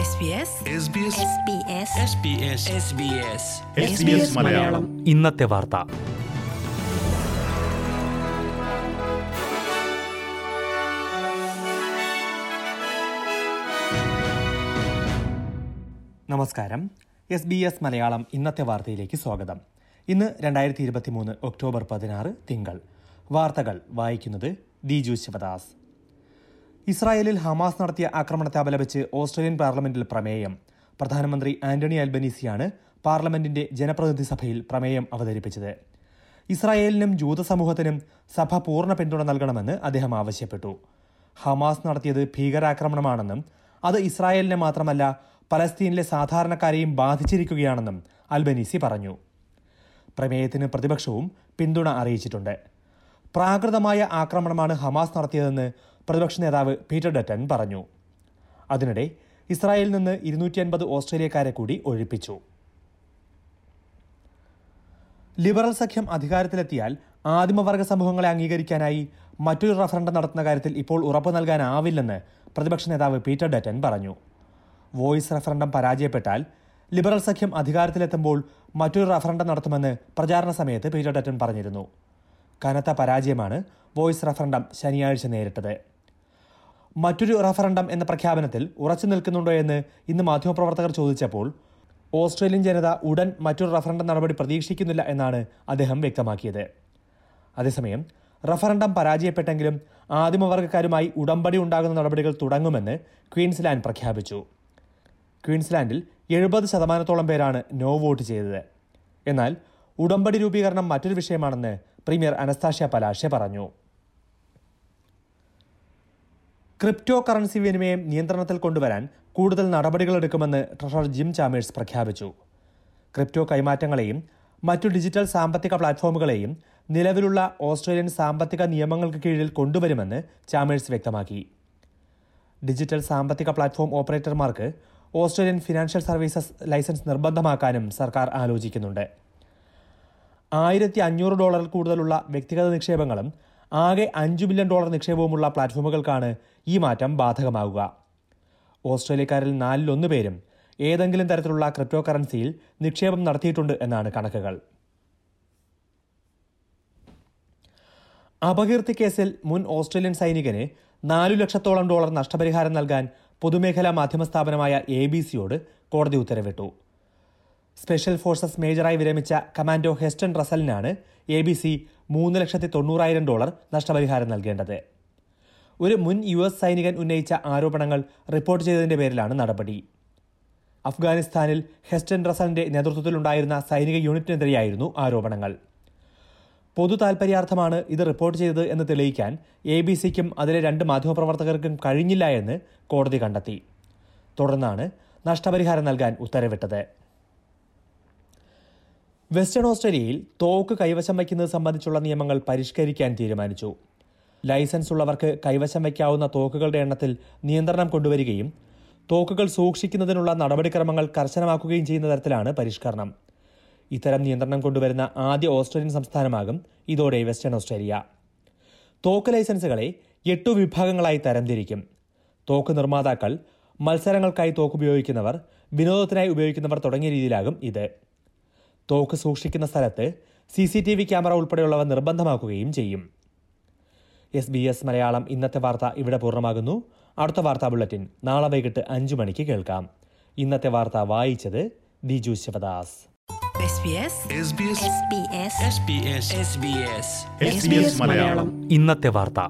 SBS SBS SBS Malayalam. ഇന്നത്തെ വാർത്ത. നമസ്കാരം. എസ് ബി എസ് മലയാളം ഇന്നത്തെ വാർത്തയിലേക്ക് സ്വാഗതം. ഇന്ന് രണ്ടായിരത്തി ഇരുപത്തി മൂന്ന് ഒക്ടോബർ പതിനാറ് തിങ്കൾ. വാർത്തകൾ വായിക്കുന്നത് ദിജു ശിവദാസ്. ഇസ്രായേലിൽ ഹമാസ് നടത്തിയ ആക്രമണത്തെ അപലപിച്ച് ഓസ്ട്രേലിയൻ പാർലമെന്റിൽ പ്രമേയം. പ്രധാനമന്ത്രി ആന്റണി അൽബനീസിയാണ് പാർലമെന്റിന്റെ ജനപ്രതിനിധി സഭയിൽ പ്രമേയം അവതരിപ്പിച്ചത്. ഇസ്രായേലിനും ജൂത സമൂഹത്തിനും സഭ പൂർണ പിന്തുണ നൽകണമെന്ന് അദ്ദേഹം ആവശ്യപ്പെട്ടു. ഹമാസ് നടത്തിയത് ഭീകരാക്രമണമാണെന്നും അത് ഇസ്രായേലിനെ മാത്രമല്ല പലസ്തീനിലെ സാധാരണക്കാരെയും ബാധിച്ചിരിക്കുകയാണെന്നും അൽബനീസി പറഞ്ഞു. പ്രമേയത്തിന് പ്രതിപക്ഷവും പിന്തുണ അറിയിച്ചിട്ടുണ്ട്. പ്രാകൃതമായ ആക്രമണമാണ് ഹമാസ് നടത്തിയതെന്ന് പ്രതിപക്ഷ നേതാവ് പീറ്റർ ഡറ്റൻ പറഞ്ഞു. അതിനിടെ ഇസ്രായേലിൽ നിന്ന് ഇരുന്നൂറ്റി അൻപത് ഓസ്ട്രേലിയക്കാരെ കൂടി ഒഴിപ്പിച്ചു. ലിബറൽ സഖ്യം അധികാരത്തിലെത്തിയാൽ ആദിമവർഗ സമൂഹങ്ങളെ അംഗീകരിക്കാനായി മറ്റൊരു റഫറൻഡം നടത്തുന്ന കാര്യത്തിൽ ഇപ്പോൾ ഉറപ്പു നൽകാനാവില്ലെന്ന് പ്രതിപക്ഷ നേതാവ് പീറ്റർ ഡറ്റൻ പറഞ്ഞു. വോയിസ് റഫറൻഡം പരാജയപ്പെട്ടാൽ ലിബറൽ സഖ്യം അധികാരത്തിലെത്തുമ്പോൾ മറ്റൊരു റഫറൻഡം നടത്തുമെന്ന് പ്രചാരണ സമയത്ത് പീറ്റർ ഡറ്റൻ പറഞ്ഞിരുന്നു. കനത്ത പരാജയമാണ് വോയിസ് റഫറൻഡം ശനിയാഴ്ച നേരിട്ടത്. മറ്റൊരു റഫറണ്ടം എന്ന പ്രഖ്യാപനത്തിൽ ഉറച്ചു നിൽക്കുന്നുണ്ടോ എന്ന് ഇന്ന് മാധ്യമപ്രവർത്തകർ ചോദിച്ചപ്പോൾ ഓസ്ട്രേലിയൻ ജനത ഉടൻ മറ്റൊരു റഫറണ്ടം നടപടി പ്രതീക്ഷിക്കുന്നില്ല എന്നാണ് അദ്ദേഹം വ്യക്തമാക്കിയത്. അതേസമയം റഫറണ്ടം പരാജയപ്പെട്ടെങ്കിലും ആദിമവർഗക്കാരുമായി ഉടമ്പടി ഉണ്ടാകുന്ന നടപടികൾ തുടങ്ങുമെന്ന് ക്വീൻസ്ലാൻഡ് പ്രഖ്യാപിച്ചു. ക്വീൻസ്ലാൻഡിൽ എഴുപത് ശതമാനത്തോളം പേരാണ് നോ വോട്ട് ചെയ്തത്. എന്നാൽ ഉടമ്പടി രൂപീകരണം മറ്റൊരു വിഷയമാണെന്ന് പ്രീമിയർ അനസ്താഷ്യ പലാഷെ പറഞ്ഞു. ക്രിപ്റ്റോ കറൻസി വിനിമയം നിയന്ത്രണത്തിൽ കൊണ്ടുവരാൻ കൂടുതൽ നടപടികളെടുക്കുമെന്ന് ട്രഷറർ ജിം ചാമേഴ്സ് പ്രഖ്യാപിച്ചു. ക്രിപ്റ്റോ കൈമാറ്റങ്ങളെയും മറ്റു ഡിജിറ്റൽ സാമ്പത്തിക പ്ലാറ്റ്ഫോമുകളെയും നിലവിലുള്ള ഓസ്ട്രേലിയൻ സാമ്പത്തിക നിയമങ്ങൾക്ക് കീഴിൽ കൊണ്ടുവരുമെന്ന് ചാമേഴ്സ് വ്യക്തമാക്കി. ഡിജിറ്റൽ സാമ്പത്തിക പ്ലാറ്റ്ഫോം ഓപ്പറേറ്റർമാർക്ക് ഓസ്ട്രേലിയൻ ഫിനാൻഷ്യൽ സർവീസസ് ലൈസൻസ് നിർബന്ധമാക്കാനും സർക്കാർ ആലോചിക്കുന്നുണ്ട്. ആയിരത്തി അഞ്ഞൂറ് ഡോളറിൽ കൂടുതലുള്ള വ്യക്തിഗത നിക്ഷേപങ്ങളും ആകെ അഞ്ചു ബില്യൺ ഡോളർ നിക്ഷേപവുമുള്ള പ്ലാറ്റ്ഫോമുകൾക്കാണ് ഈ മാറ്റം ബാധകമാകുക. ഓസ്ട്രേലിയക്കാരിൽ നാലിലൊന്ന് പേരും ഏതെങ്കിലും തരത്തിലുള്ള ക്രിപ്റ്റോ കറൻസിയിൽ നിക്ഷേപം നടത്തിയിട്ടുണ്ട് എന്നാണ് കണക്കുകൾ. അപകീർത്തി കേസിൽ മുൻ ഓസ്ട്രേലിയൻ സൈനികന് നാലു ലക്ഷത്തോളം ഡോളർ നഷ്ടപരിഹാരം നൽകാൻ പൊതുമേഖലാ മാധ്യമ സ്ഥാപനമായ എ ബി സിയോട് കോടതി ഉത്തരവിട്ടു. സ്പെഷ്യൽ ഫോഴ്സസ് മേജറായി വിരമിച്ച കമാൻഡോ ഹെസ്റ്റൺ റസലിനാണ് എ ബി സി മൂന്ന് ലക്ഷത്തി തൊണ്ണൂറായിരം ഡോളർ നഷ്ടപരിഹാരം നൽകേണ്ടത്. ഒരു മുൻ യു എസ് സൈനികൻ ഉന്നയിച്ച ആരോപണങ്ങൾ റിപ്പോർട്ട് ചെയ്തതിന്റെ പേരിലാണ് നടപടി. അഫ്ഗാനിസ്ഥാനിൽ ഹെസ്റ്റൻ റസലിന്റെ നേതൃത്വത്തിലുണ്ടായിരുന്ന സൈനിക യൂണിറ്റിനെതിരെയായിരുന്നു ആരോപണങ്ങൾ. പൊതു താൽപര്യാർത്ഥമാണ് ഇത് റിപ്പോർട്ട് ചെയ്തത് എന്ന് തെളിയിക്കാൻ എ ബി സിക്കും അതിലെ രണ്ട് മാധ്യമപ്രവർത്തകർക്കും കഴിഞ്ഞില്ല എന്ന് കോടതി കണ്ടെത്തി. തുടർന്നാണ് നഷ്ടപരിഹാരം നൽകാൻ ഉത്തരവിട്ടത്. വെസ്റ്റേൺ ഓസ്ട്രേലിയയിൽ തോക്ക് കൈവശം വയ്ക്കുന്നത് സംബന്ധിച്ചുള്ള നിയമങ്ങൾ പരിഷ്കരിക്കാൻ തീരുമാനിച്ചു. ലൈസൻസ് ഉള്ളവർക്ക് കൈവശം വയ്ക്കാവുന്ന തോക്കുകളുടെ എണ്ണത്തിൽ നിയന്ത്രണം കൊണ്ടുവരികയും തോക്കുകൾ സൂക്ഷിക്കുന്നതിനുള്ള നടപടിക്രമങ്ങൾ കർശനമാക്കുകയും ചെയ്യുന്ന തരത്തിലാണ് പരിഷ്കരണം. ഇത്തരം നിയന്ത്രണം കൊണ്ടുവരുന്ന ആദ്യ ഓസ്ട്രേലിയൻ സംസ്ഥാനമാകും ഇതോടെ വെസ്റ്റേൺ ഓസ്ട്രേലിയ. തോക്ക് ലൈസൻസുകളെ എട്ടു വിഭാഗങ്ങളായി തരംതിരിക്കും. തോക്ക് നിർമ്മാതാക്കൾ മത്സരങ്ങൾക്കായി തോക്ക് ഉപയോഗിക്കുന്നവർ വിനോദത്തിനായി ഉപയോഗിക്കുന്നവർ തുടങ്ങിയ രീതിയിലാകും ഇത്. തോക്ക് സൂക്ഷിക്കുന്ന സ്ഥലത്ത് C C T V camera ഉൾപ്പെടെയുള്ളവ നിർബന്ധമാക്കുകയും ചെയ്യും. എസ് ബി എസ് മലയാളം ഇന്നത്തെ വാർത്ത ഇവിടെ പൂർണമാകുന്നു. അടുത്ത വാർത്താ ബുള്ളറ്റിൻ നാളെ വൈകിട്ട് അഞ്ചു മണിക്ക് കേൾക്കാം. ഇന്നത്തെ വാർത്ത വായിച്ചത് Diju Sivadas. SBS SBS SBS Malayalam. ഇന്നത്തെ വാർത്ത.